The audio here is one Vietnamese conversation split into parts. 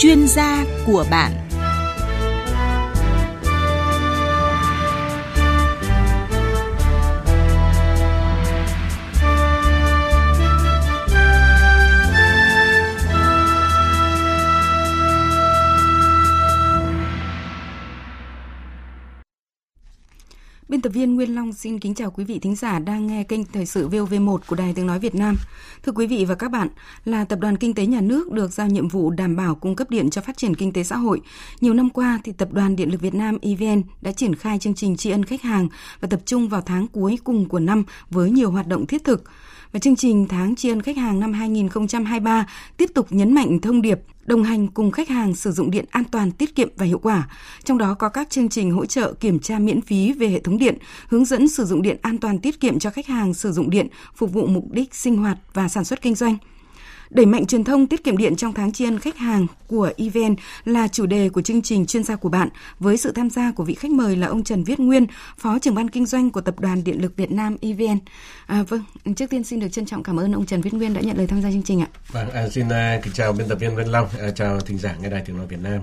chuyên gia của bạn. Biên tập viên Nguyên Long xin kính chào quý vị thính giả đang nghe kênh Thời sự VOV1 của Đài Tiếng Nói Việt Nam. Thưa quý vị và các bạn, là Tập đoàn Kinh tế Nhà nước được giao nhiệm vụ đảm bảo cung cấp điện cho phát triển kinh tế xã hội. Nhiều năm qua, thì Tập đoàn Điện lực Việt Nam EVN đã triển khai chương trình tri ân khách hàng và tập trung vào tháng cuối cùng của năm với nhiều hoạt động thiết thực. Và chương trình tháng tri ân khách hàng năm 2023 tiếp tục nhấn mạnh thông điệp đồng hành cùng khách hàng sử dụng điện an toàn, tiết kiệm và hiệu quả. Trong đó có các chương trình hỗ trợ kiểm tra miễn phí về hệ thống điện, hướng dẫn sử dụng điện an toàn tiết kiệm cho khách hàng sử dụng điện phục vụ mục đích sinh hoạt và sản xuất kinh doanh. Đẩy mạnh truyền thông tiết kiệm điện trong tháng tri ân khách hàng của EVN là chủ đề của chương trình chuyên gia của bạn với sự tham gia của vị khách mời là ông Trần Viết Nguyên, Phó trưởng ban kinh doanh của Tập đoàn Điện lực Việt Nam EVN. À, vâng, trước tiên xin được trân trọng cảm ơn ông Trần Viết Nguyên đã nhận lời tham gia chương trình ạ. Vâng, à, xin uh, kính chào biên tập viên Vân Long, à, chào thính giả nghe đài tiếng nói Việt Nam.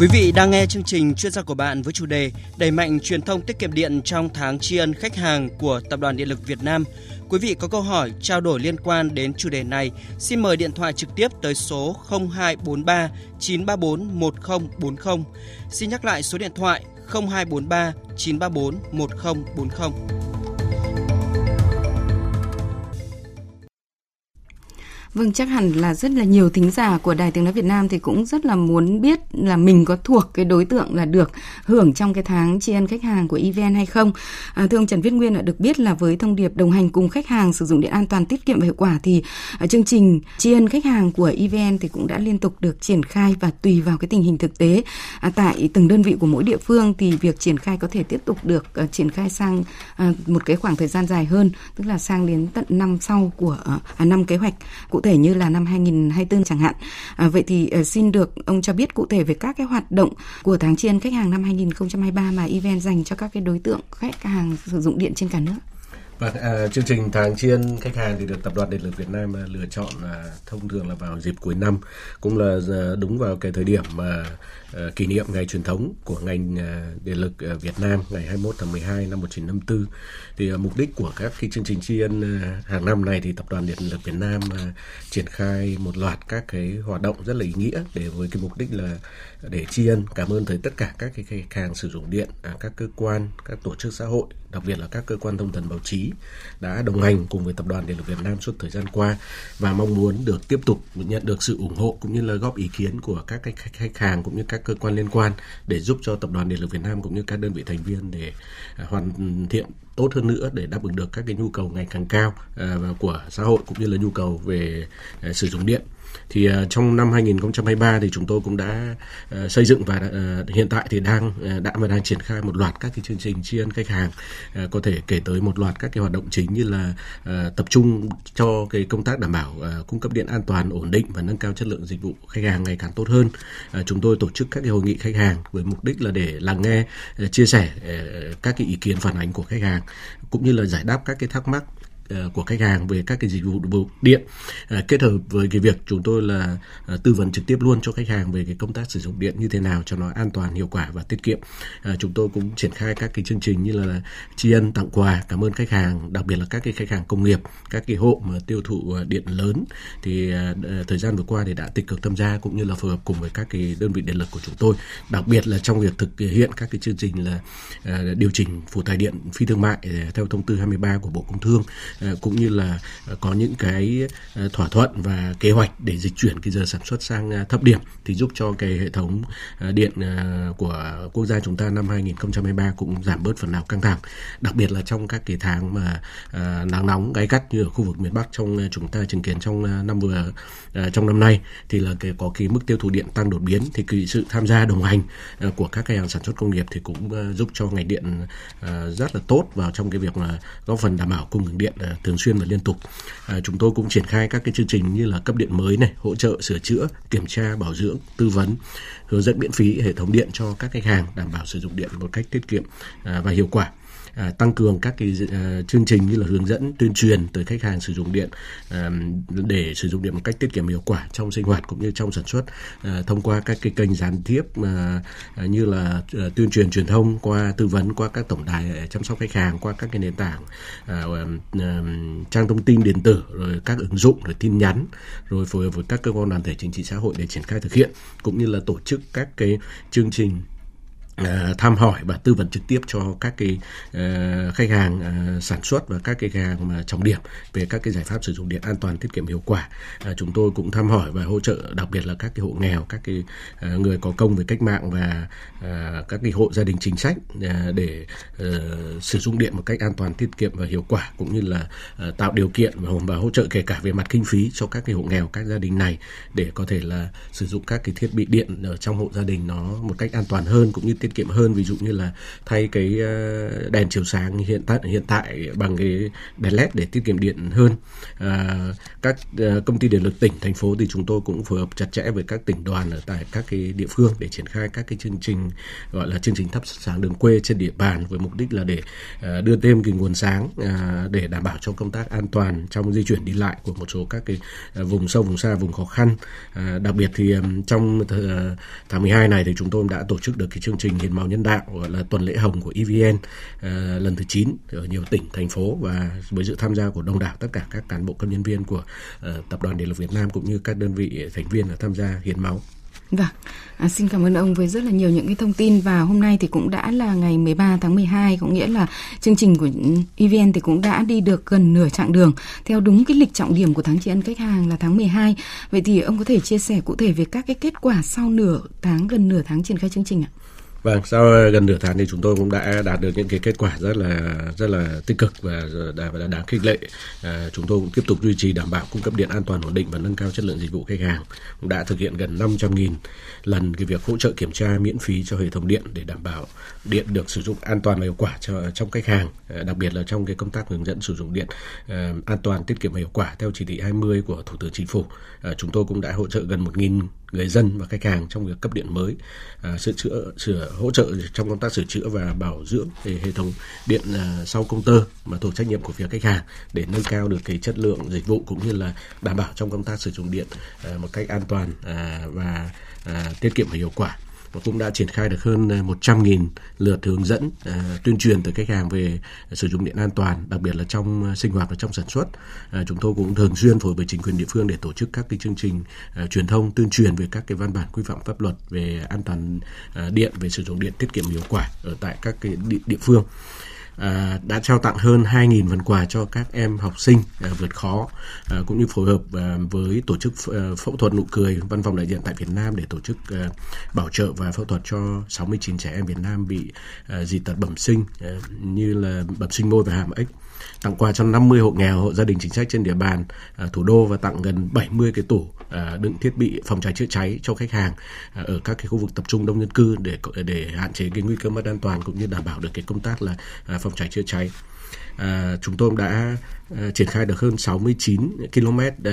Quý vị đang nghe chương trình chuyên gia của bạn với chủ đề đẩy mạnh truyền thông tiết kiệm điện trong tháng tri ân khách hàng của Tập đoàn Điện lực Việt Nam. Quý vị có câu hỏi trao đổi liên quan đến chủ đề này, xin mời điện thoại trực tiếp tới số 0243 934 1040. Xin nhắc lại số điện thoại 0243 934 1040. Vâng, chắc hẳn là rất là nhiều thính giả của Đài Tiếng Nói Việt Nam thì cũng rất là muốn biết là mình có thuộc cái đối tượng là được hưởng trong cái tháng tri ân khách hàng của EVN hay không. À, thưa ông Trần Viết Nguyên được biết là với thông điệp đồng hành cùng khách hàng sử dụng điện an toàn, tiết kiệm và hiệu quả thì à, chương trình tri ân khách hàng của EVN thì cũng đã liên tục được triển khai và tùy vào cái tình hình thực tế à, tại từng đơn vị của mỗi địa phương thì việc triển khai có thể tiếp tục được uh, triển khai sang uh, một cái khoảng thời gian dài hơn, tức là sang đến tận năm sau của à, năm kế hoạch của thể như là năm 2024 chẳng hạn. À, vậy thì uh, xin được ông cho biết cụ thể về các cái hoạt động của tháng tri ân khách hàng năm 2023 mà event dành cho các cái đối tượng khách hàng sử dụng điện trên cả nước. Vâng, à, chương trình tháng tri ân khách hàng thì được Tập đoàn Điện lực Việt Nam à, lựa chọn là thông thường là vào dịp cuối năm, cũng là à, đúng vào cái thời điểm mà Ờ, kỷ niệm ngày truyền thống của ngành ờ, điện lực ờ, Việt Nam ngày 21 tháng 12 năm 1954. Thì mục đích của các cái chương trình tri ân hàng năm này thì Tập đoàn Điện lực Việt Nam triển khai một loạt các cái hoạt động rất là ý nghĩa để với cái mục đích là để tri ân cảm ơn tới tất cả các cái khách hàng sử dụng điện, à, các cơ quan, các tổ chức xã hội, đặc biệt là các cơ quan thông tấn báo chí đã đồng hành cùng với Tập đoàn Điện lực Việt Nam suốt thời gian qua và mong muốn được tiếp tục nhận được sự ủng hộ cũng như là góp ý kiến của các cái khách hàng cũng như các cơ quan liên quan để giúp cho Tập đoàn Điện lực Việt Nam cũng như các đơn vị thành viên để à, hoàn thiện tốt hơn nữa để đáp ứng được các cái nhu cầu ngày càng cao à, của xã hội cũng như là nhu cầu về à, sử dụng điện thì uh, trong năm 2023 thì chúng tôi cũng đã uh, xây dựng và uh, hiện tại thì đang uh, đã và đang triển khai một loạt các cái chương trình tri ân khách hàng uh, có thể kể tới một loạt các cái hoạt động chính như là uh, tập trung cho cái công tác đảm bảo uh, cung cấp điện an toàn ổn định và nâng cao chất lượng dịch vụ khách hàng ngày càng tốt hơn. Uh, chúng tôi tổ chức các cái hội nghị khách hàng với mục đích là để lắng nghe uh, chia sẻ uh, các cái ý kiến phản ánh của khách hàng cũng như là giải đáp các cái thắc mắc Ờ, của khách hàng về các cái dịch vụ điện. Ờ, kết hợp với cái việc chúng tôi là ờ, tư vấn trực tiếp luôn cho khách hàng về cái công tác sử dụng điện như thế nào cho nó an toàn, hiệu quả và tiết kiệm. Chúng tôi cũng triển khai các cái chương trình như là tri ân, tặng quà, cảm ơn khách hàng, đặc biệt là các cái khách hàng công nghiệp, các cái hộ mà tiêu thụ điện lớn. Thì thời gian vừa qua thì đã tích cực tham gia cũng như là phối hợp cùng với các cái đơn vị điện lực của chúng tôi. Đặc biệt là trong việc thực hiện các cái chương trình là điều chỉnh phụ tải điện phi thương mại theo thông tư 23 của Bộ Công Thương. Ờ, cũng như là ờ, có những cái ờ, thỏa thuận và kế hoạch để dịch chuyển cái giờ sản xuất sang thấp điểm thì giúp cho cái hệ thống điện của quốc gia chúng ta năm 2023 cũng giảm bớt phần nào căng thẳng. Đặc biệt là trong các cái tháng mà nắng nóng gai gắt như ở khu vực miền Bắc trong chúng ta chứng kiến trong năm vừa trong năm nay thì là cái, có cái mức tiêu thụ điện tăng đột biến thì cái sự tham gia đồng hành của các cái hàng sản xuất công nghiệp thì cũng giúp cho ngành điện rất là tốt vào trong cái việc mà góp phần đảm bảo cung ứng điện thường xuyên và liên tục. À, chúng tôi cũng triển khai các cái chương trình như là cấp điện mới này, hỗ trợ sửa chữa, kiểm tra, bảo dưỡng, tư vấn, hướng dẫn miễn phí hệ thống điện cho các khách hàng đảm bảo sử dụng điện một cách tiết kiệm à, và hiệu quả à, tăng cường các cái à, chương trình như là hướng dẫn tuyên truyền tới khách hàng sử dụng điện à, để sử dụng điện một cách tiết kiệm hiệu quả trong sinh hoạt cũng như trong sản xuất à, thông qua các cái kênh gián tiếp à, à như là à, tuyên truyền truyền thông qua tư vấn qua các tổng đài chăm sóc khách hàng qua các cái nền tảng à, à, trang thông tin điện tử rồi các ứng dụng rồi tin nhắn rồi phối hợp với các cơ quan đoàn thể chính trị xã hội để triển khai thực hiện cũng như là tổ chức các cái chương trình Ờ, à, tham hỏi và tư vấn trực tiếp cho các cái uh, khách hàng uh, sản xuất và các cái khách hàng mà trọng điểm về các cái giải pháp sử dụng điện an toàn tiết kiệm hiệu quả. Uh, chúng tôi cũng thăm hỏi và hỗ trợ đặc biệt là các cái hộ nghèo các cái uh, người có công với cách mạng và uh, các cái hộ gia đình chính sách uh, để uh, sử dụng điện một cách an toàn tiết kiệm và hiệu quả cũng như là uh, tạo điều kiện và, và hỗ trợ kể cả về mặt kinh phí cho các cái hộ nghèo các gia đình này để có thể là sử dụng các cái thiết bị điện ở trong hộ gia đình nó một cách an toàn hơn cũng như tiết kiệm hơn. Ví dụ như là thay cái ờ, đèn chiếu sáng hiện tại hiện tại bằng cái đèn led để tiết kiệm điện hơn. À, các ờ, công ty điện lực tỉnh thành phố thì chúng tôi cũng phối hợp chặt chẽ với các tỉnh đoàn ở tại các cái địa phương để triển khai các cái chương trình gọi là chương trình thắp sáng đường quê trên địa bàn với mục đích là để đưa thêm cái nguồn sáng để đảm bảo cho công tác an toàn trong di chuyển đi lại của một số các cái vùng sâu vùng xa vùng khó khăn. Đặc biệt thì trong tháng 12 này thì chúng tôi đã tổ chức được cái chương trình hiến máu nhân đạo gọi là tuần lễ hồng của EVN uh, ờ, lần thứ 9 ở nhiều tỉnh thành phố và với sự tham gia của đông đảo tất cả các cán bộ công nhân viên của uh, tập đoàn điện lực Việt Nam cũng như các đơn vị thành viên đã tham gia hiến máu. Vâng, à, xin cảm ơn ông với rất là nhiều những cái thông tin và hôm nay thì cũng đã là ngày 13 tháng 12, có nghĩa là chương trình của EVN thì cũng đã đi được gần nửa chặng đường theo đúng cái lịch trọng điểm của tháng tri ân khách hàng là tháng 12. Vậy thì ông có thể chia sẻ cụ thể về các cái kết quả sau nửa tháng gần nửa tháng triển khai chương trình ạ? Vâng, sau gần nửa tháng thì chúng tôi cũng đã đạt được những cái kết quả rất là rất là tích cực và đã, đã đáng khích lệ. À, chúng tôi cũng tiếp tục duy trì đảm bảo cung cấp điện an toàn ổn định và nâng cao chất lượng dịch vụ khách hàng. Cũng đã thực hiện gần 500.000 lần cái việc hỗ trợ kiểm tra miễn phí cho hệ thống điện để đảm bảo điện được sử dụng an toàn và hiệu quả cho trong khách hàng, à, đặc biệt là trong cái công tác hướng dẫn sử dụng điện à, an toàn, tiết kiệm và hiệu quả theo chỉ thị 20 của Thủ tướng Chính phủ. À, chúng tôi cũng đã hỗ trợ gần 1.000 người dân và khách hàng trong việc cấp điện mới, à, sửa chữa, sửa hỗ trợ trong công tác sửa chữa và bảo dưỡng về hệ thống điện à, sau công tơ mà thuộc trách nhiệm của phía khách hàng để nâng cao được cái chất lượng dịch vụ cũng như là đảm bảo trong công tác sử dụng điện à, một cách an toàn à, và à, tiết kiệm và hiệu quả và cũng đã triển khai được hơn ờ, 100.000 lượt hướng dẫn ờ, tuyên truyền tới khách hàng về sử dụng điện an toàn, đặc biệt là trong ờ, sinh hoạt và trong sản xuất. Chúng tôi cũng thường xuyên phối với chính quyền địa phương để tổ chức các cái chương trình truyền thông tuyên truyền về các cái văn bản quy phạm pháp luật về an toàn điện, về sử dụng điện tiết kiệm hiệu quả ở tại các cái địa, địa phương à, đã trao tặng hơn 2.000 phần quà cho các em học sinh à, vượt khó à, cũng như phối hợp à, với tổ chức à, phẫu thuật nụ cười văn phòng đại diện tại Việt Nam để tổ chức à, bảo trợ và phẫu thuật cho 69 trẻ em Việt Nam bị à, dị tật bẩm sinh à, như là bẩm sinh môi và hàm ếch tặng quà cho 50 hộ nghèo, hộ gia đình chính sách trên địa bàn à, thủ đô và tặng gần 70 cái tủ à, đựng thiết bị phòng cháy chữa cháy cho khách hàng à, ở các cái khu vực tập trung đông dân cư để để hạn chế cái nguy cơ mất an toàn cũng như đảm bảo được cái công tác là à, phòng cháy chữa cháy. À, chúng tôi đã Ờ, triển khai được hơn 69 km ờ,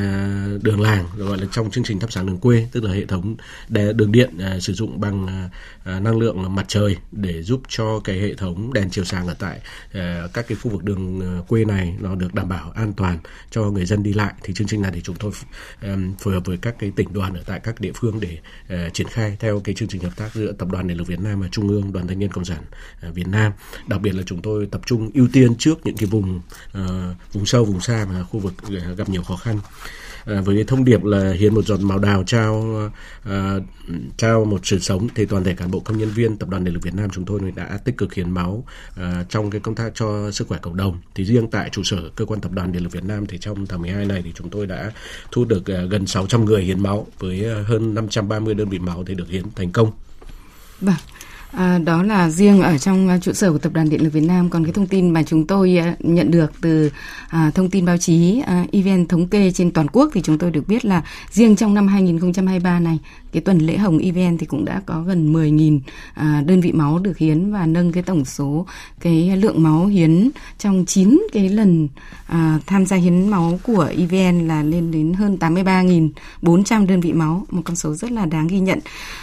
đường làng gọi là trong chương trình thắp sáng đường quê tức là hệ thống đèn, đường điện ờ, sử dụng bằng năng lượng mặt trời để giúp cho cái hệ thống đèn chiếu sáng ở tại các cái khu vực đường quê này nó được đảm bảo an toàn cho người dân đi lại. Thì chương trình này thì chúng tôi phối hợp với các cái tỉnh đoàn ở tại các địa phương để triển khai theo cái chương trình hợp tác giữa tập đoàn điện lực Việt Nam và Trung ương Đoàn Thanh niên Cộng sản Việt Nam. Đặc biệt là chúng tôi tập trung ưu tiên trước những cái vùng uh, vùng sâu vùng xa và khu vực gặp nhiều khó khăn à, với cái thông điệp là hiến một giọt máu đào trao à, trao một sự sống thì toàn thể cán bộ công nhân viên tập đoàn điện lực Việt Nam chúng tôi đã tích cực hiến máu à, trong cái công tác cho sức khỏe cộng đồng thì riêng tại trụ sở cơ quan tập đoàn điện lực Việt Nam thì trong tháng 12 này thì chúng tôi đã thu được à, gần 600 người hiến máu với hơn 530 đơn vị máu thì được hiến thành công. Vâng. À, đó là riêng ở trong à, trụ sở của Tập đoàn Điện lực Việt Nam. Còn cái thông tin mà chúng tôi à, nhận được từ à, thông tin báo chí à, event thống kê trên toàn quốc thì chúng tôi được biết là riêng trong năm 2023 này, cái tuần lễ hồng event thì cũng đã có gần 10.000 à, đơn vị máu được hiến và nâng cái tổng số cái lượng máu hiến trong 9 cái lần à, tham gia hiến máu của event là lên đến hơn 83.400 đơn vị máu, một con số rất là đáng ghi nhận.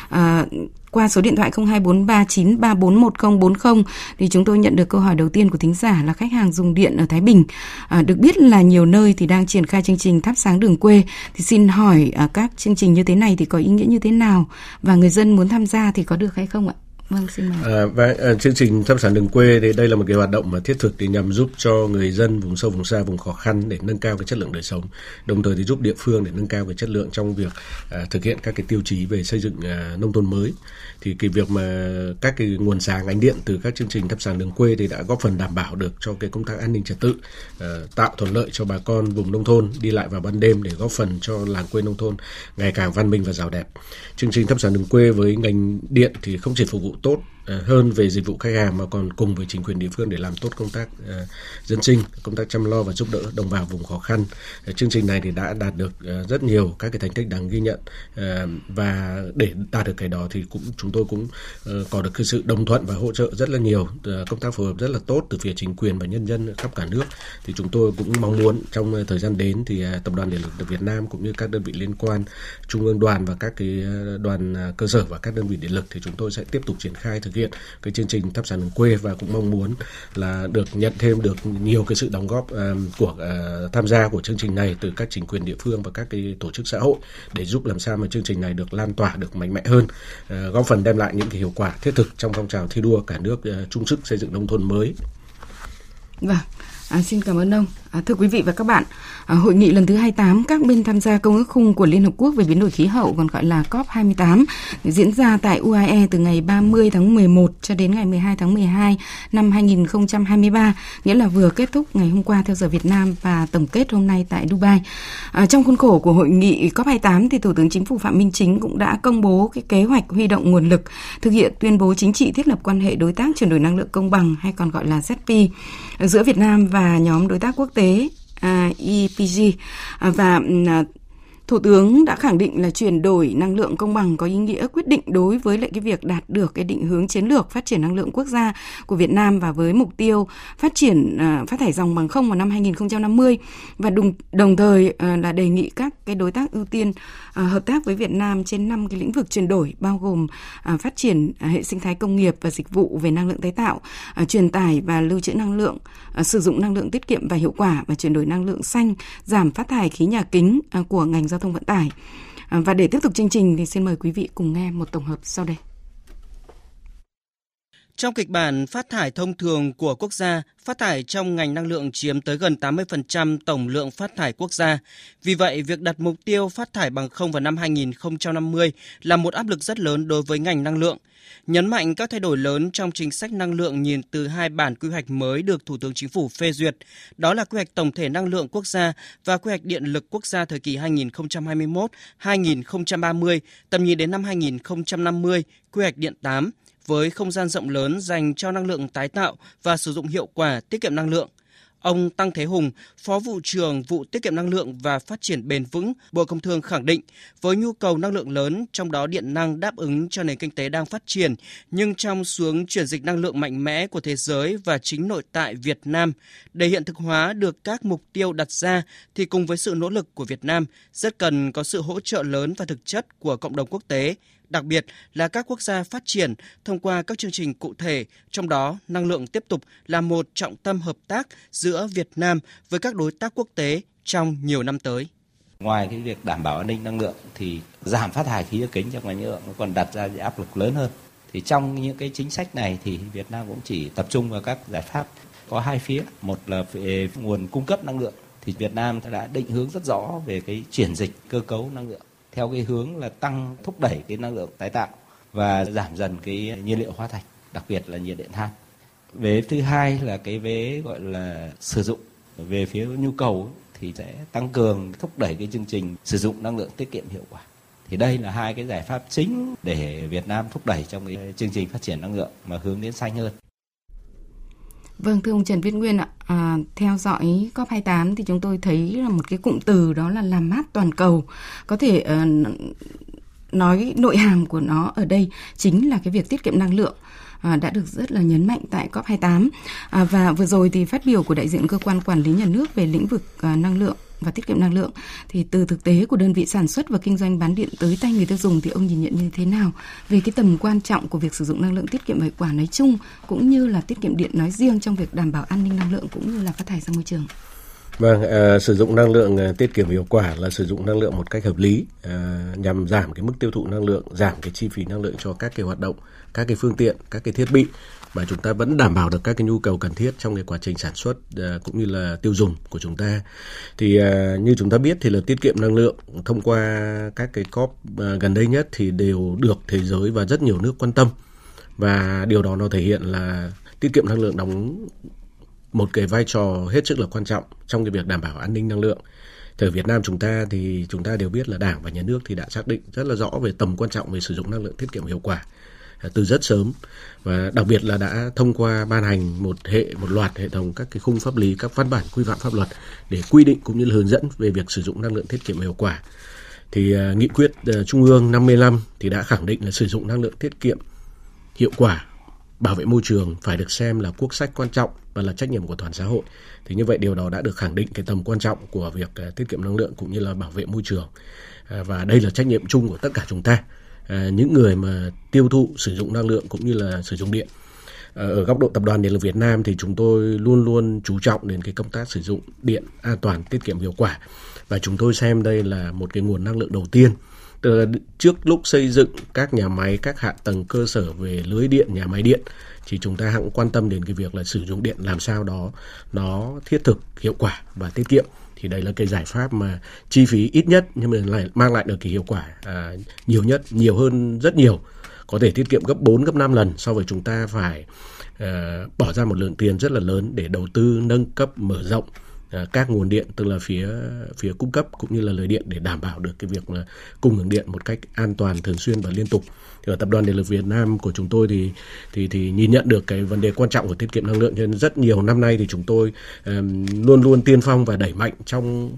À, qua số điện thoại 02439341040 thì chúng tôi nhận được câu hỏi đầu tiên của thính giả là khách hàng dùng điện ở Thái Bình. À, được biết là nhiều nơi thì đang triển khai chương trình thắp sáng đường quê. Thì xin hỏi à, các chương trình như thế này thì có ý nghĩa như thế nào và người dân muốn tham gia thì có được hay không ạ? Vâng, xin mời. À, và à, chương trình thăm sản đường quê thì đây là một cái hoạt động mà thiết thực để nhằm giúp cho người dân vùng sâu vùng xa vùng khó khăn để nâng cao cái chất lượng đời sống, đồng thời thì giúp địa phương để nâng cao cái chất lượng trong việc à, thực hiện các cái tiêu chí về xây dựng à, nông thôn mới. Thì cái việc mà các cái nguồn sáng ánh điện từ các chương trình thắp sáng đường quê thì đã góp phần đảm bảo được cho cái công tác an ninh trật tự, à, tạo thuận lợi cho bà con vùng nông thôn đi lại vào ban đêm để góp phần cho làng quê nông thôn ngày càng văn minh và giàu đẹp. Chương trình thắp sáng đường quê với ngành điện thì không chỉ phục vụ tốt Ờ, À, hơn về dịch vụ khách hàng mà còn cùng với chính quyền địa phương để làm tốt công tác à, dân sinh, công tác chăm lo và giúp đỡ đồng bào vùng khó khăn. À, chương trình này thì đã đạt được rất nhiều các cái thành tích đáng ghi nhận và để đạt được cái đó thì cũng chúng tôi cũng ờ, có được cái sự đồng thuận và hỗ trợ rất là nhiều, công tác phối hợp rất là tốt từ phía chính quyền và nhân dân khắp cả nước. Thì chúng tôi cũng mong muốn trong thời gian đến thì tập đoàn điện lực Việt Nam cũng như các đơn vị liên quan, trung ương đoàn và các cái đoàn cơ sở và các đơn vị điện lực thì chúng tôi sẽ tiếp tục triển khai thực thực hiện cái chương trình thắp sáng đường quê và cũng mong muốn là được nhận thêm được nhiều cái sự đóng góp của ờ, tham gia của chương trình này từ các chính quyền địa phương và các cái tổ chức xã hội để giúp làm sao mà chương trình này được lan tỏa được mạnh mẽ hơn ờ, góp phần đem lại những cái hiệu quả thiết thực trong phong trào thi đua cả nước ờ, chung sức xây dựng nông thôn mới. Vâng, à, xin cảm ơn ông. À, thưa quý vị và các bạn, à, hội nghị lần thứ 28 các bên tham gia công ước khung của Liên Hợp Quốc về biến đổi khí hậu còn gọi là COP28 diễn ra tại UAE từ ngày 30 tháng 11 cho đến ngày 12 tháng 12 năm 2023, nghĩa là vừa kết thúc ngày hôm qua theo giờ Việt Nam và tổng kết hôm nay tại Dubai. À, trong khuôn khổ của hội nghị COP28 thì Thủ tướng Chính phủ Phạm Minh Chính cũng đã công bố cái kế hoạch huy động nguồn lực thực hiện tuyên bố chính trị thiết lập quan hệ đối tác chuyển đổi năng lượng công bằng hay còn gọi là ZP giữa Việt Nam và nhóm đối tác quốc tế tế à, EPG à, và à, Thủ tướng đã khẳng định là chuyển đổi năng lượng công bằng có ý nghĩa quyết định đối với lại cái việc đạt được cái định hướng chiến lược phát triển năng lượng quốc gia của Việt Nam và với mục tiêu phát triển uh, phát thải dòng bằng không vào năm 2050 và đồng đồng thời uh, là đề nghị các cái đối tác ưu tiên uh, hợp tác với Việt Nam trên năm cái lĩnh vực chuyển đổi bao gồm uh, phát triển uh, hệ sinh thái công nghiệp và dịch vụ về năng lượng tái tạo, uh, truyền tải và lưu trữ năng lượng, uh, sử dụng năng lượng tiết kiệm và hiệu quả và chuyển đổi năng lượng xanh, giảm phát thải khí nhà kính uh, của ngành giao thông vận tải. À, và để tiếp tục chương trình thì xin mời quý vị cùng nghe một tổng hợp sau đây. Trong kịch bản phát thải thông thường của quốc gia, phát thải trong ngành năng lượng chiếm tới gần 80% tổng lượng phát thải quốc gia. Vì vậy, việc đặt mục tiêu phát thải bằng không vào năm 2050 là một áp lực rất lớn đối với ngành năng lượng – nhấn mạnh các thay đổi lớn trong chính sách năng lượng nhìn từ hai bản quy hoạch mới được Thủ tướng Chính phủ phê duyệt, đó là quy hoạch tổng thể năng lượng quốc gia và quy hoạch điện lực quốc gia thời kỳ 2021-2030, tầm nhìn đến năm 2050, quy hoạch điện 8 với không gian rộng lớn dành cho năng lượng tái tạo và sử dụng hiệu quả tiết kiệm năng lượng – Ông Tăng Thế Hùng, Phó vụ trưởng vụ tiết kiệm năng lượng và phát triển bền vững, Bộ Công Thương khẳng định, với nhu cầu năng lượng lớn, trong đó điện năng đáp ứng cho nền kinh tế đang phát triển, nhưng trong xuống chuyển dịch năng lượng mạnh mẽ của thế giới và chính nội tại Việt Nam, để hiện thực hóa được các mục tiêu đặt ra thì cùng với sự nỗ lực của Việt Nam, rất cần có sự hỗ trợ lớn và thực chất của cộng đồng quốc tế, đặc biệt là các quốc gia phát triển thông qua các chương trình cụ thể, trong đó năng lượng tiếp tục là một trọng tâm hợp tác giữa Việt Nam với các đối tác quốc tế trong nhiều năm tới. Ngoài cái việc đảm bảo an ninh năng lượng thì giảm phát thải khí nhà kính trong ngành năng lượng nó còn đặt ra áp lực lớn hơn. Thì trong những cái chính sách này thì Việt Nam cũng chỉ tập trung vào các giải pháp có hai phía, một là về nguồn cung cấp năng lượng thì Việt Nam đã định hướng rất rõ về cái chuyển dịch cơ cấu năng lượng theo cái hướng là tăng, thúc đẩy cái năng lượng tái tạo và giảm dần cái nhiên liệu hóa thạch, đặc biệt là nhiệt điện than. Vế thứ hai là cái vế gọi là sử dụng. Về phía nhu cầu thì sẽ tăng cường, thúc đẩy cái chương trình sử dụng năng lượng tiết kiệm hiệu quả. Thì đây là hai cái giải pháp chính để Việt Nam thúc đẩy trong cái chương trình phát triển năng lượng mà hướng đến xanh hơn. Vâng, thưa ông Trần Viết Nguyên ạ, à, theo dõi COP28 thì chúng tôi thấy là một cái cụm từ đó là làm mát toàn cầu. Có thể uh, nói nội hàm của nó ở đây chính là cái việc tiết kiệm năng lượng. À, đã được rất là nhấn mạnh tại COP28 à, và vừa rồi thì phát biểu của đại diện cơ quan quản lý nhà nước về lĩnh vực à, năng lượng và tiết kiệm năng lượng. Thì từ thực tế của đơn vị sản xuất và kinh doanh bán điện tới tay người tiêu dùng thì ông nhìn nhận như thế nào về cái tầm quan trọng của việc sử dụng năng lượng tiết kiệm hiệu quả nói chung cũng như là tiết kiệm điện nói riêng trong việc đảm bảo an ninh năng lượng cũng như là phát thải ra môi trường. Vâng, à, sử dụng năng lượng à, tiết kiệm hiệu quả là sử dụng năng lượng một cách hợp lý à, nhằm giảm cái mức tiêu thụ năng lượng, giảm cái chi phí năng lượng cho các cái hoạt động, các cái phương tiện, các cái thiết bị mà chúng ta vẫn đảm bảo được các cái nhu cầu cần thiết trong cái quá trình sản xuất ờ, cũng như là tiêu dùng của chúng ta. Thì ờ, như chúng ta biết thì là tiết kiệm năng lượng thông qua các cái COP ờ, gần đây nhất thì đều được thế giới và rất nhiều nước quan tâm và điều đó nó thể hiện là tiết kiệm năng lượng đóng một cái vai trò hết sức là quan trọng trong cái việc đảm bảo an ninh năng lượng. Ở Việt Nam chúng ta thì chúng ta đều biết là Đảng và Nhà nước thì đã xác định rất là rõ về tầm quan trọng về sử dụng năng lượng tiết kiệm hiệu quả từ rất sớm và đặc biệt là đã thông qua ban hành một hệ một loạt hệ thống các cái khung pháp lý các văn bản quy phạm pháp luật để quy định cũng như là hướng dẫn về việc sử dụng năng lượng tiết kiệm hiệu quả thì uh, nghị quyết uh, trung ương 55 thì đã khẳng định là sử dụng năng lượng tiết kiệm hiệu quả bảo vệ môi trường phải được xem là quốc sách quan trọng và là trách nhiệm của toàn xã hội. Thì như vậy điều đó đã được khẳng định cái tầm quan trọng của việc à, tiết kiệm năng lượng cũng như là bảo vệ môi trường. Và đây là trách nhiệm chung của tất cả chúng ta. À, những người mà tiêu thụ sử dụng năng lượng cũng như là sử dụng điện. À, ở góc độ tập đoàn điện lực Việt Nam thì chúng tôi luôn luôn chú trọng đến cái công tác sử dụng điện an toàn, tiết kiệm hiệu quả. Và chúng tôi xem đây là một cái nguồn năng lượng đầu tiên. Từ trước lúc xây dựng các nhà máy các hạ tầng cơ sở về lưới điện nhà máy điện thì chúng ta hãng quan tâm đến cái việc là sử dụng điện làm sao đó nó thiết thực hiệu quả và tiết kiệm thì đây là cái giải pháp mà chi phí ít nhất nhưng mà lại mang lại được cái hiệu quả à, nhiều nhất nhiều hơn rất nhiều. Có thể tiết kiệm gấp 4 gấp 5 lần so với chúng ta phải uh, bỏ ra một lượng tiền rất là lớn để đầu tư nâng cấp mở rộng. Ờ, các nguồn điện tức là phía phía cung cấp cũng như là lưới điện để đảm bảo được cái việc là cung ứng điện một cách an toàn thường xuyên và liên tục. Thì ở tập đoàn điện lực Việt Nam của chúng tôi thì thì thì nhìn nhận được cái vấn đề quan trọng của tiết kiệm năng lượng nên rất nhiều năm nay thì chúng tôi um, luôn luôn tiên phong và đẩy mạnh trong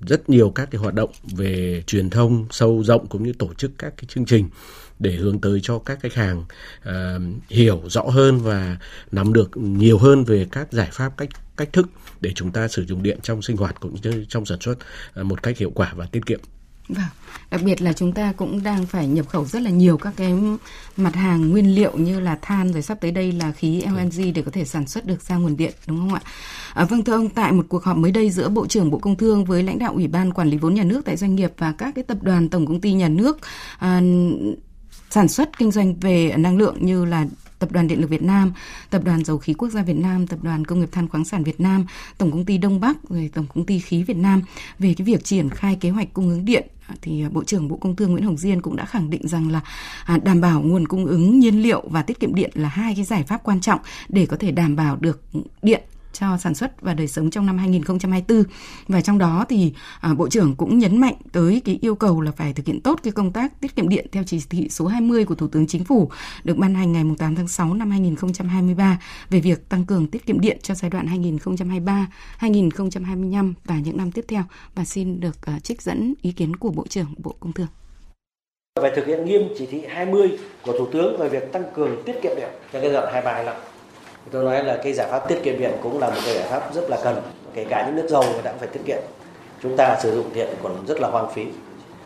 rất nhiều các cái hoạt động về truyền thông sâu rộng cũng như tổ chức các cái chương trình để hướng tới cho các khách hàng uh, hiểu rõ hơn và nắm được nhiều hơn về các giải pháp cách cách thức để chúng ta sử dụng điện trong sinh hoạt cũng như trong sản xuất uh, một cách hiệu quả và tiết kiệm. Vâng, đặc biệt là chúng ta cũng đang phải nhập khẩu rất là nhiều các cái mặt hàng nguyên liệu như là than rồi sắp tới đây là khí LNG để có thể sản xuất được ra nguồn điện đúng không ạ? À, vâng thưa ông, tại một cuộc họp mới đây giữa Bộ trưởng Bộ Công Thương với lãnh đạo Ủy ban Quản lý vốn nhà nước tại doanh nghiệp và các cái tập đoàn tổng công ty nhà nước à, sản xuất kinh doanh về năng lượng như là Tập đoàn Điện lực Việt Nam, Tập đoàn Dầu khí Quốc gia Việt Nam, Tập đoàn Công nghiệp than khoáng sản Việt Nam, Tổng công ty Đông Bắc, rồi Tổng công ty khí Việt Nam. Về cái việc triển khai kế hoạch cung ứng điện thì Bộ trưởng Bộ Công Thương Nguyễn Hồng Diên cũng đã khẳng định rằng là à, đảm bảo nguồn cung ứng nhiên liệu và tiết kiệm điện là hai cái giải pháp quan trọng để có thể đảm bảo được điện cho sản xuất và đời sống trong năm 2024 và trong đó thì à, Bộ trưởng cũng nhấn mạnh tới cái yêu cầu là phải thực hiện tốt cái công tác tiết kiệm điện theo chỉ thị số 20 của Thủ tướng Chính phủ được ban hành ngày 8 tháng 6 năm 2023 về việc tăng cường tiết kiệm điện cho giai đoạn 2023-2025 và những năm tiếp theo. Và xin được uh, trích dẫn ý kiến của Bộ trưởng Bộ Công Thương. Phải thực hiện nghiêm chỉ thị 20 của Thủ tướng về việc tăng cường tiết kiệm điện cho giai đoạn 23 25 tôi nói là cái giải pháp tiết kiệm điện cũng là một cái giải pháp rất là cần. Kể cả những nước giàu người ta cũng phải tiết kiệm. Chúng ta sử dụng điện còn rất là hoang phí.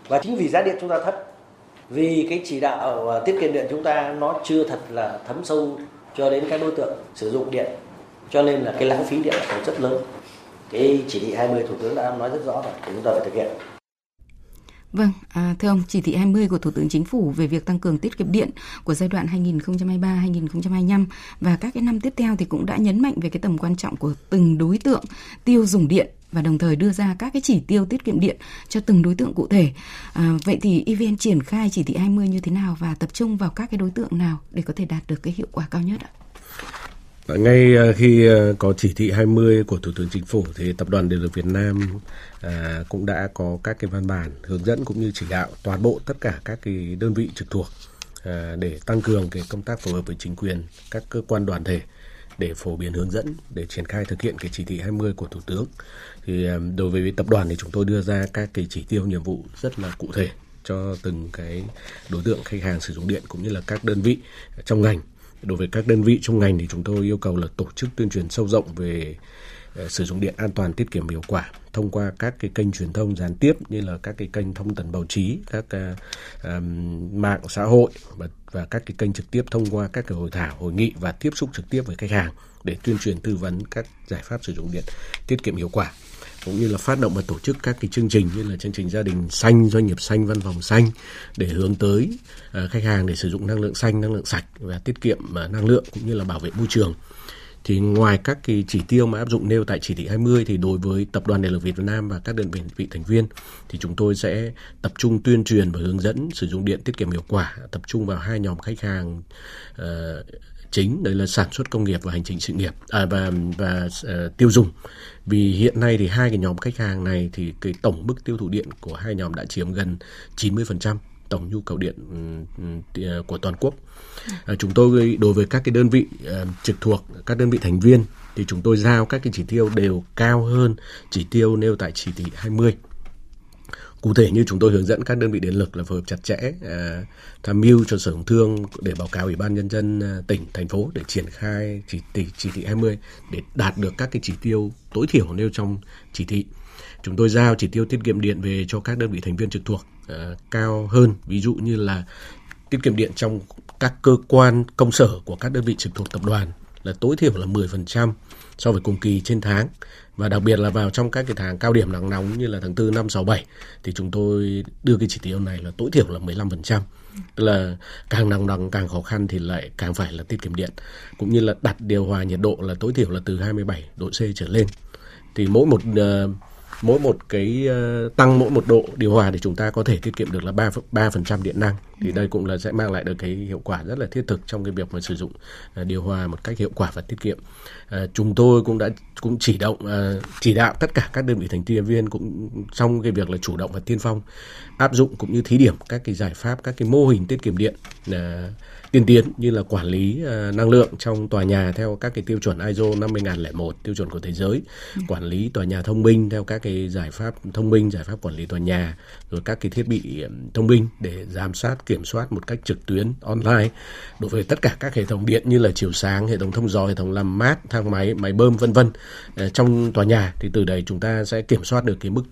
Và chính vì giá điện chúng ta thấp, vì cái chỉ đạo ờ, tiết kiệm điện chúng ta nó chưa thật là thấm sâu cho đến các đối tượng sử dụng điện, cho nên là cái lãng phí điện còn rất lớn. Cái chỉ thị 20 thủ tướng đã nói rất rõ rồi chúng ta phải thực hiện. Vâng, à, thưa ông, chỉ thị 20 của Thủ tướng Chính phủ về việc tăng cường tiết kiệm điện của giai đoạn 2023-2025 và các cái năm tiếp theo thì cũng đã nhấn mạnh về cái tầm quan trọng của từng đối tượng tiêu dùng điện và đồng thời đưa ra các cái chỉ tiêu tiết kiệm điện cho từng đối tượng cụ thể. À, vậy thì EVN triển khai chỉ thị 20 như thế nào và tập trung vào các cái đối tượng nào để có thể đạt được cái hiệu quả cao nhất ạ? Ngay ờ, khi ờ, có chỉ thị 20 của Thủ tướng Chính phủ thì Tập đoàn Điện lực Việt Nam à, cũng đã có các cái văn bản hướng dẫn cũng như chỉ đạo toàn bộ tất cả các cái đơn vị trực thuộc à, để tăng cường cái công tác phối hợp với chính quyền, các cơ quan đoàn thể để phổ biến hướng dẫn để triển khai thực hiện cái chỉ thị 20 của Thủ tướng. Thì à, đối với tập đoàn thì chúng tôi đưa ra các cái chỉ tiêu nhiệm vụ rất là cụ thể cho từng cái đối tượng khách hàng sử dụng điện cũng như là các đơn vị trong ngành đối với các đơn vị trong ngành thì chúng tôi yêu cầu là tổ chức tuyên truyền sâu rộng về ờ, sử dụng điện an toàn tiết kiệm hiệu quả thông qua các cái kênh truyền thông gián tiếp như là các cái kênh thông tấn báo chí, các uh, mạng xã hội và và các cái kênh trực tiếp thông qua các cái hội thảo, hội nghị và tiếp xúc trực tiếp với khách hàng để tuyên truyền tư vấn các giải pháp sử dụng điện tiết kiệm hiệu quả cũng như là phát động và tổ chức các cái chương trình như là chương trình gia đình xanh, doanh nghiệp xanh, văn phòng xanh để hướng tới à, khách hàng để sử dụng năng lượng xanh, năng lượng sạch và tiết kiệm à, năng lượng cũng như là bảo vệ môi trường. Thì ngoài các cái chỉ tiêu mà áp dụng nêu tại chỉ thị 20 thì đối với Tập đoàn Điện lực Việt Nam và các đơn vị thành viên thì chúng tôi sẽ tập trung tuyên truyền và hướng dẫn sử dụng điện tiết kiệm hiệu quả, tập trung vào hai nhóm khách hàng uh, chính đấy là sản xuất công nghiệp và hành trình sự nghiệp à, và và uh, tiêu dùng. Vì hiện nay thì hai cái nhóm khách hàng này thì cái tổng mức tiêu thụ điện của hai nhóm đã chiếm gần 90% tổng nhu cầu điện uh, của toàn quốc. À, chúng tôi đối với các cái đơn vị uh, trực thuộc các đơn vị thành viên thì chúng tôi giao các cái chỉ tiêu đều cao hơn chỉ tiêu nêu tại chỉ thị 20 Cụ thể như chúng tôi hướng dẫn các đơn vị điện lực là phối hợp chặt chẽ à, tham mưu cho Sở Công Thương để báo cáo Ủy ban nhân dân à, tỉnh thành phố để triển khai chỉ thị chỉ thị 20 để đạt được các cái chỉ tiêu tối thiểu nêu trong chỉ thị. Chúng tôi giao chỉ tiêu tiết kiệm điện về cho các đơn vị thành viên trực thuộc à, cao hơn, ví dụ như là tiết kiệm điện trong các cơ quan công sở của các đơn vị trực thuộc tập đoàn là tối thiểu là 10% so với cùng kỳ trên tháng và đặc biệt là vào trong các cái tháng cao điểm nắng nóng như là tháng 4 năm 6 7 thì chúng tôi đưa cái chỉ tiêu này là tối thiểu là 15%. Tức là càng nắng nóng càng khó khăn thì lại càng phải là tiết kiệm điện cũng như là đặt điều hòa nhiệt độ là tối thiểu là từ 27 độ C trở lên. Thì mỗi một uh, mỗi một cái uh, tăng mỗi một độ điều hòa thì chúng ta có thể tiết kiệm được là 3 3% điện năng thì đây cũng là sẽ mang lại được cái hiệu quả rất là thiết thực trong cái việc mà sử dụng uh, điều hòa một cách hiệu quả và tiết kiệm. Uh, chúng tôi cũng đã cũng chỉ động uh, chỉ đạo tất cả các đơn vị thành viên cũng trong cái việc là chủ động và tiên phong áp dụng cũng như thí điểm các cái giải pháp các cái mô hình tiết kiệm điện uh, tiên tiến như là quản lý uh, năng lượng trong tòa nhà theo các cái tiêu chuẩn ISO 50001 tiêu chuẩn của thế giới, ừ. quản lý tòa nhà thông minh theo các cái giải pháp thông minh, giải pháp quản lý tòa nhà, rồi các cái thiết bị thông minh để giám sát kiểm soát một cách trực tuyến online đối với tất cả các hệ thống điện như là chiều sáng, hệ thống thông gió, hệ thống làm mát, thang máy, máy bơm vân vân uh, trong tòa nhà thì từ đây chúng ta sẽ kiểm soát được cái mức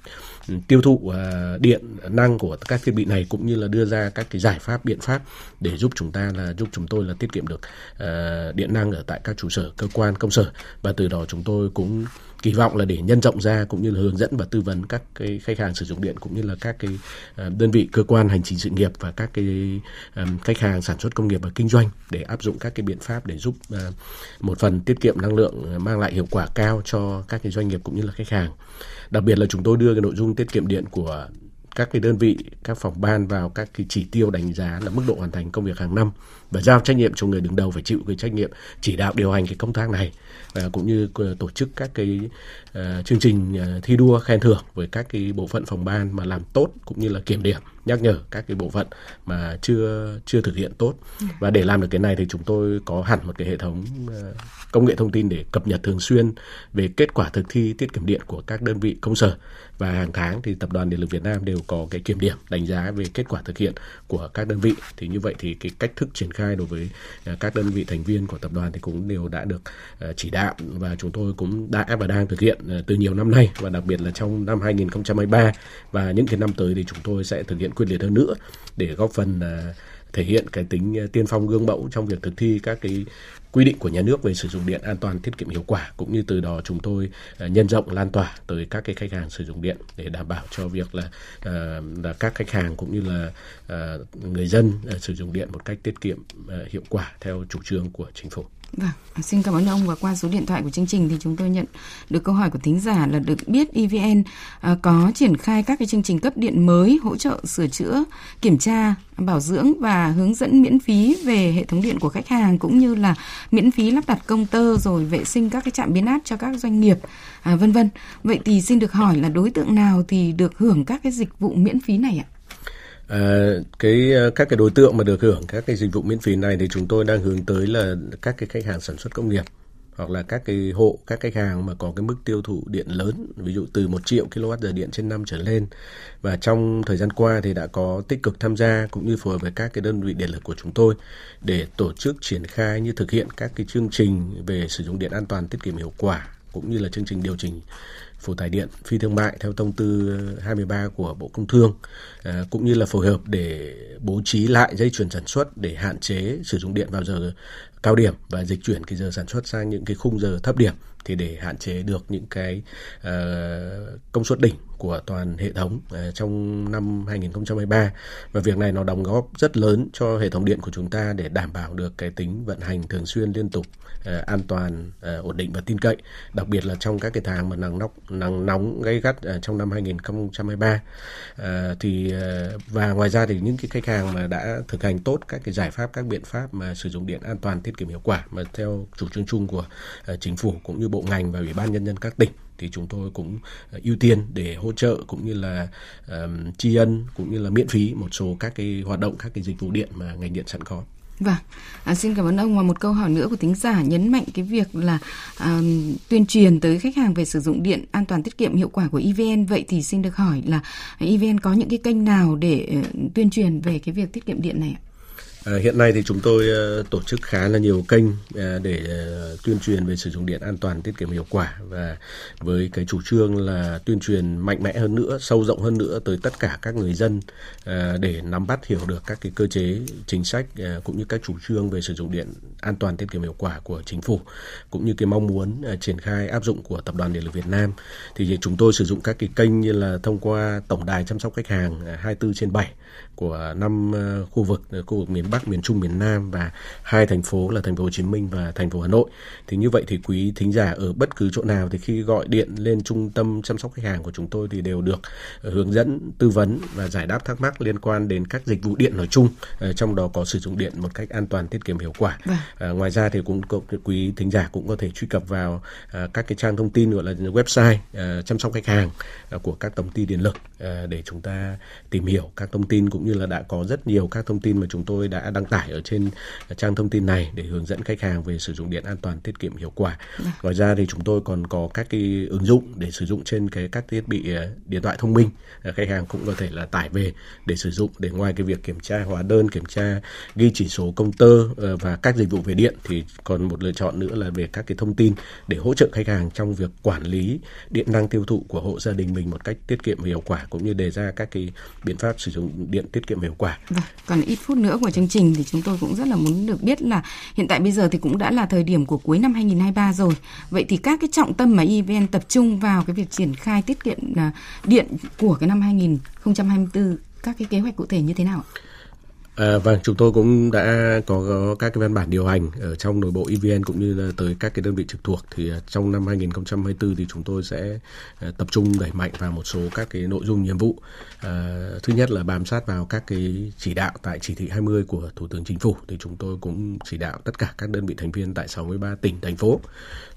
tiêu thụ à, điện, năng của các thiết bị này cũng như là đưa ra các cái giải pháp, biện pháp để giúp chúng ta là, giúp chúng tôi là tiết kiệm được à, điện năng ở tại các trụ sở, cơ quan, công sở. Và từ đó chúng tôi cũng kỳ vọng là để nhân rộng ra cũng như là hướng dẫn và tư vấn các cái khách hàng sử dụng điện cũng như là các cái ờ, đơn vị cơ quan hành chính sự nghiệp và các cái ờ, khách hàng sản xuất công nghiệp và kinh doanh để áp dụng các cái biện pháp để giúp ờ, một phần tiết kiệm năng lượng mang lại hiệu quả cao cho các cái doanh nghiệp cũng như là khách hàng. Đặc biệt là chúng tôi đưa cái nội dung tiết kiệm điện của các cái đơn vị, các phòng ban vào các cái chỉ tiêu đánh giá là mức độ hoàn thành công việc hàng năm và giao trách nhiệm cho người đứng đầu phải chịu cái trách nhiệm chỉ đạo điều hành cái công tác này cũng như ờ, tổ chức các cái ờ, chương trình ờ, thi đua khen thưởng với các cái bộ phận phòng ban mà làm tốt cũng như là kiểm điểm nhắc nhở các cái bộ phận mà chưa chưa thực hiện tốt. Và để làm được cái này thì chúng tôi có hẳn một cái hệ thống ờ, công nghệ thông tin để cập nhật thường xuyên về kết quả thực thi tiết kiệm điện của các đơn vị công sở. Và hàng tháng thì tập đoàn điện lực Việt Nam đều có cái kiểm điểm đánh giá về kết quả thực hiện của các đơn vị. Thì như vậy thì cái cách thức triển khai đối với ờ, các đơn vị thành viên của tập đoàn thì cũng đều đã được ờ, chỉ đạo. Và chúng tôi cũng đã và đang thực hiện từ nhiều năm nay. Và đặc biệt là trong năm 2023 và những cái năm tới thì chúng tôi sẽ thực hiện quyết liệt hơn nữa để góp phần à, thể hiện cái tính à, tiên phong gương mẫu trong việc thực thi các cái quy định của nhà nước về sử dụng điện an toàn, tiết kiệm hiệu quả, cũng như từ đó chúng tôi à, nhân rộng, lan tỏa tới các cái khách hàng sử dụng điện để đảm bảo cho việc là là các khách hàng cũng như là người dân sử dụng điện một cách tiết kiệm hiệu quả theo chủ trương của chính phủ. Vâng, à, xin cảm ơn ông và qua số điện thoại của chương trình thì chúng tôi nhận được câu hỏi của thính giả là được biết EVN à, có triển khai các cái chương trình cấp điện mới hỗ trợ sửa chữa, kiểm tra, bảo dưỡng và hướng dẫn miễn phí về hệ thống điện của khách hàng cũng như là miễn phí lắp đặt công tơ rồi vệ sinh các cái trạm biến áp cho các doanh nghiệp à, vân vân. Vậy thì xin được hỏi là đối tượng nào thì được hưởng các cái dịch vụ miễn phí này ạ? À, cái ờ, các cái đối tượng mà được hưởng các cái dịch vụ miễn phí này thì chúng tôi đang hướng tới là các cái khách hàng sản xuất công nghiệp hoặc là các cái hộ các khách hàng mà có cái mức tiêu thụ điện lớn ví dụ từ 1 triệu kWh điện trên năm trở lên. Và trong thời gian qua thì đã có tích cực tham gia cũng như phối hợp với các cái đơn vị điện lực của chúng tôi để tổ chức triển khai như thực hiện các cái chương trình về sử dụng điện an toàn tiết kiệm hiệu quả cũng như là chương trình điều chỉnh phụ tải điện phi thương mại theo thông tư 23 của Bộ Công Thương à, cũng như là phối hợp để bố trí lại dây chuyền sản xuất để hạn chế sử dụng điện vào giờ cao điểm và dịch chuyển cái giờ sản xuất sang những cái khung giờ thấp điểm thì để hạn chế được những cái uh, công suất đỉnh của toàn hệ thống uh, trong năm 2023 và việc này nó đóng góp rất lớn cho hệ thống điện của chúng ta để đảm bảo được cái tính vận hành thường xuyên liên tục uh, an toàn uh, ổn định và tin cậy đặc biệt là trong các cái tháng mà nắng nóng nắng nóng gay gắt uh, trong năm 2023 uh, thì uh, và ngoài ra thì những cái khách hàng mà đã thực hành tốt các cái giải pháp các biện pháp mà sử dụng điện an toàn tiết kiệm hiệu quả mà theo chủ trương chung của uh, chính phủ cũng như bộ bộ ngành và ủy ban nhân dân các tỉnh thì chúng tôi cũng ờ, ưu tiên để hỗ trợ cũng như là um, tri ân cũng như là miễn phí một số các cái hoạt động các cái dịch vụ điện mà ngành điện sẵn có. Vâng, à, xin cảm ơn ông và một câu hỏi nữa của tính giả nhấn mạnh cái việc là à, tuyên truyền tới khách hàng về sử dụng điện an toàn tiết kiệm hiệu quả của EVN. Vậy thì xin được hỏi là EVN có những cái kênh nào để uh, tuyên truyền về cái việc tiết kiệm điện này ạ? Ờ, hiện nay thì chúng tôi ờ, tổ chức khá là nhiều kênh ờ, để tuyên truyền về sử dụng điện an toàn, tiết kiệm hiệu quả và với cái chủ trương là tuyên truyền mạnh mẽ hơn nữa, sâu rộng hơn nữa tới tất cả các người dân để nắm bắt hiểu được các cái cơ chế chính sách cũng như các chủ trương về sử dụng điện an toàn, tiết kiệm hiệu quả của chính phủ cũng như cái mong muốn triển khai áp dụng của tập đoàn điện lực Việt Nam. Thì chúng tôi sử dụng các cái kênh như là thông qua tổng đài chăm sóc khách hàng 24 trên 7 của năm khu vực khu vực miền Bắc, miền Trung, miền Nam và hai thành phố là thành phố Hồ Chí Minh và thành phố Hà Nội. Thì như vậy thì quý thính giả ở bất cứ chỗ nào thì khi gọi điện lên trung tâm chăm sóc khách hàng của chúng tôi thì đều được uh, hướng dẫn, tư vấn và giải đáp thắc mắc liên quan đến các dịch vụ điện nói chung, uh, trong đó có sử dụng điện một cách an toàn, tiết kiệm hiệu quả. Uh, ngoài ra thì cũng quý thính giả cũng có thể truy cập vào các cái trang thông tin gọi là website chăm sóc khách hàng của các tổng ty điện lực để chúng ta tìm hiểu các thông tin cũng như là đã có rất nhiều các thông tin mà chúng tôi đã đăng tải ở trên trang thông tin này để hướng dẫn khách hàng về sử dụng điện an toàn tiết kiệm hiệu quả. Dạ. Ngoài ra thì chúng tôi còn có các cái ứng dụng để sử dụng trên cái các thiết bị ờ, điện thoại thông minh. Ờ, khách hàng cũng có thể là tải về để sử dụng để ngoài cái việc kiểm tra hóa đơn, kiểm tra ghi chỉ số công tơ ờ, và các dịch vụ về điện thì còn một lựa chọn nữa là về các cái thông tin để hỗ trợ khách hàng trong việc quản lý điện năng tiêu thụ của hộ gia đình mình một cách tiết kiệm và hiệu quả cũng như đề ra các cái biện pháp sử dụng điện tiết kiệm hiệu quả. Vâng, còn ít phút nữa của chương trình thì chúng tôi cũng rất là muốn được biết là hiện tại bây giờ thì cũng đã là thời điểm của cuối năm 2023 rồi. Vậy thì các cái trọng tâm mà EVN tập trung vào cái việc triển khai tiết kiệm à, điện của cái năm 2024 các cái kế hoạch cụ thể như thế nào ạ? À, vâng, chúng tôi cũng đã có, có các cái văn bản điều hành ở trong nội bộ EVN cũng như là tới các cái đơn vị trực thuộc thì à, trong năm 2024 thì chúng tôi sẽ à, tập trung đẩy mạnh vào một số các cái nội dung nhiệm vụ. À, thứ nhất là bám sát vào các cái chỉ đạo tại chỉ thị 20 của Thủ tướng Chính phủ thì chúng tôi cũng chỉ đạo tất cả các đơn vị thành viên tại 63 tỉnh thành phố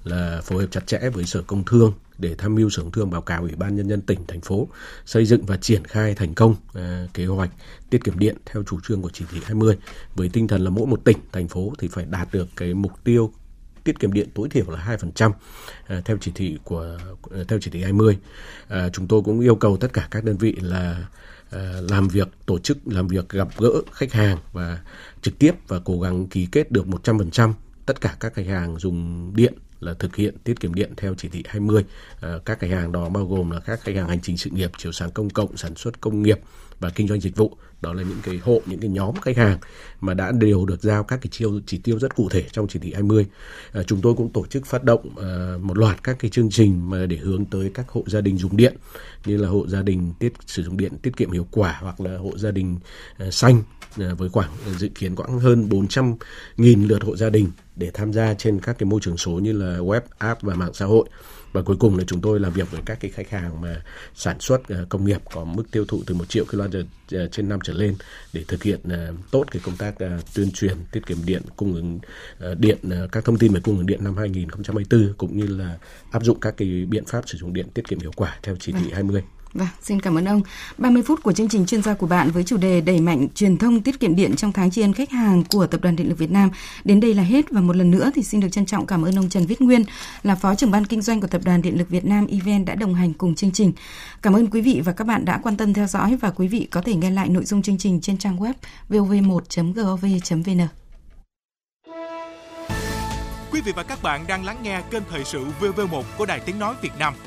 là phối hợp chặt chẽ với Sở Công Thương để tham mưu sở thương báo cáo ủy ban nhân dân tỉnh thành phố xây dựng và triển khai thành công à, kế hoạch tiết kiệm điện theo chủ trương của chỉ thị 20 với tinh thần là mỗi một tỉnh thành phố thì phải đạt được cái mục tiêu tiết kiệm điện tối thiểu là 2% à, theo chỉ thị của à, theo chỉ thị 20. À, chúng tôi cũng yêu cầu tất cả các đơn vị là à, làm việc tổ chức làm việc gặp gỡ khách hàng và trực tiếp và cố gắng ký kết được 100% tất cả các khách hàng dùng điện là thực hiện tiết kiệm điện theo chỉ thị 20. À, ờ, các khách hàng đó bao gồm là các khách hàng hành chính sự nghiệp, chiếu sáng công cộng, sản xuất công nghiệp và kinh doanh dịch vụ. Đó là những cái hộ, những cái nhóm khách hàng mà đã đều được giao các cái chiêu chỉ tiêu rất cụ thể trong chỉ thị 20. À, ờ, chúng tôi cũng tổ chức phát động à, một loạt các cái chương trình mà để hướng tới các hộ gia đình dùng điện như là hộ gia đình tiết sử dụng điện tiết kiệm hiệu quả hoặc là hộ gia đình xanh với khoảng dự kiến khoảng hơn 400 nghìn lượt hộ gia đình để tham gia trên các cái môi trường số như là web, app và mạng xã hội và cuối cùng là chúng tôi làm việc với các cái khách hàng mà sản xuất uh, công nghiệp có mức tiêu thụ từ 1 triệu kWh trên năm trở lên để thực hiện tốt cái công tác tuyên truyền tiết kiệm điện cung ứng điện các thông tin về cung ứng điện năm 2024 cũng như là áp dụng các cái biện pháp sử dụng điện tiết kiệm hiệu quả theo chỉ thị 20. Vâng, xin cảm ơn ông. 30 phút của chương trình chuyên gia của bạn với chủ đề đẩy mạnh truyền thông tiết kiệm điện trong tháng tri ân khách hàng của Tập đoàn Điện lực Việt Nam. Đến đây là hết và một lần nữa thì xin được trân trọng cảm ơn ông Trần Viết Nguyên là Phó trưởng ban kinh doanh của Tập đoàn Điện lực Việt Nam EVN đã đồng hành cùng chương trình. Cảm ơn quý vị và các bạn đã quan tâm theo dõi và quý vị có thể nghe lại nội dung chương trình trên trang web vov1.gov.vn. Quý vị và các bạn đang lắng nghe kênh thời sự VV1 của Đài Tiếng Nói Việt Nam –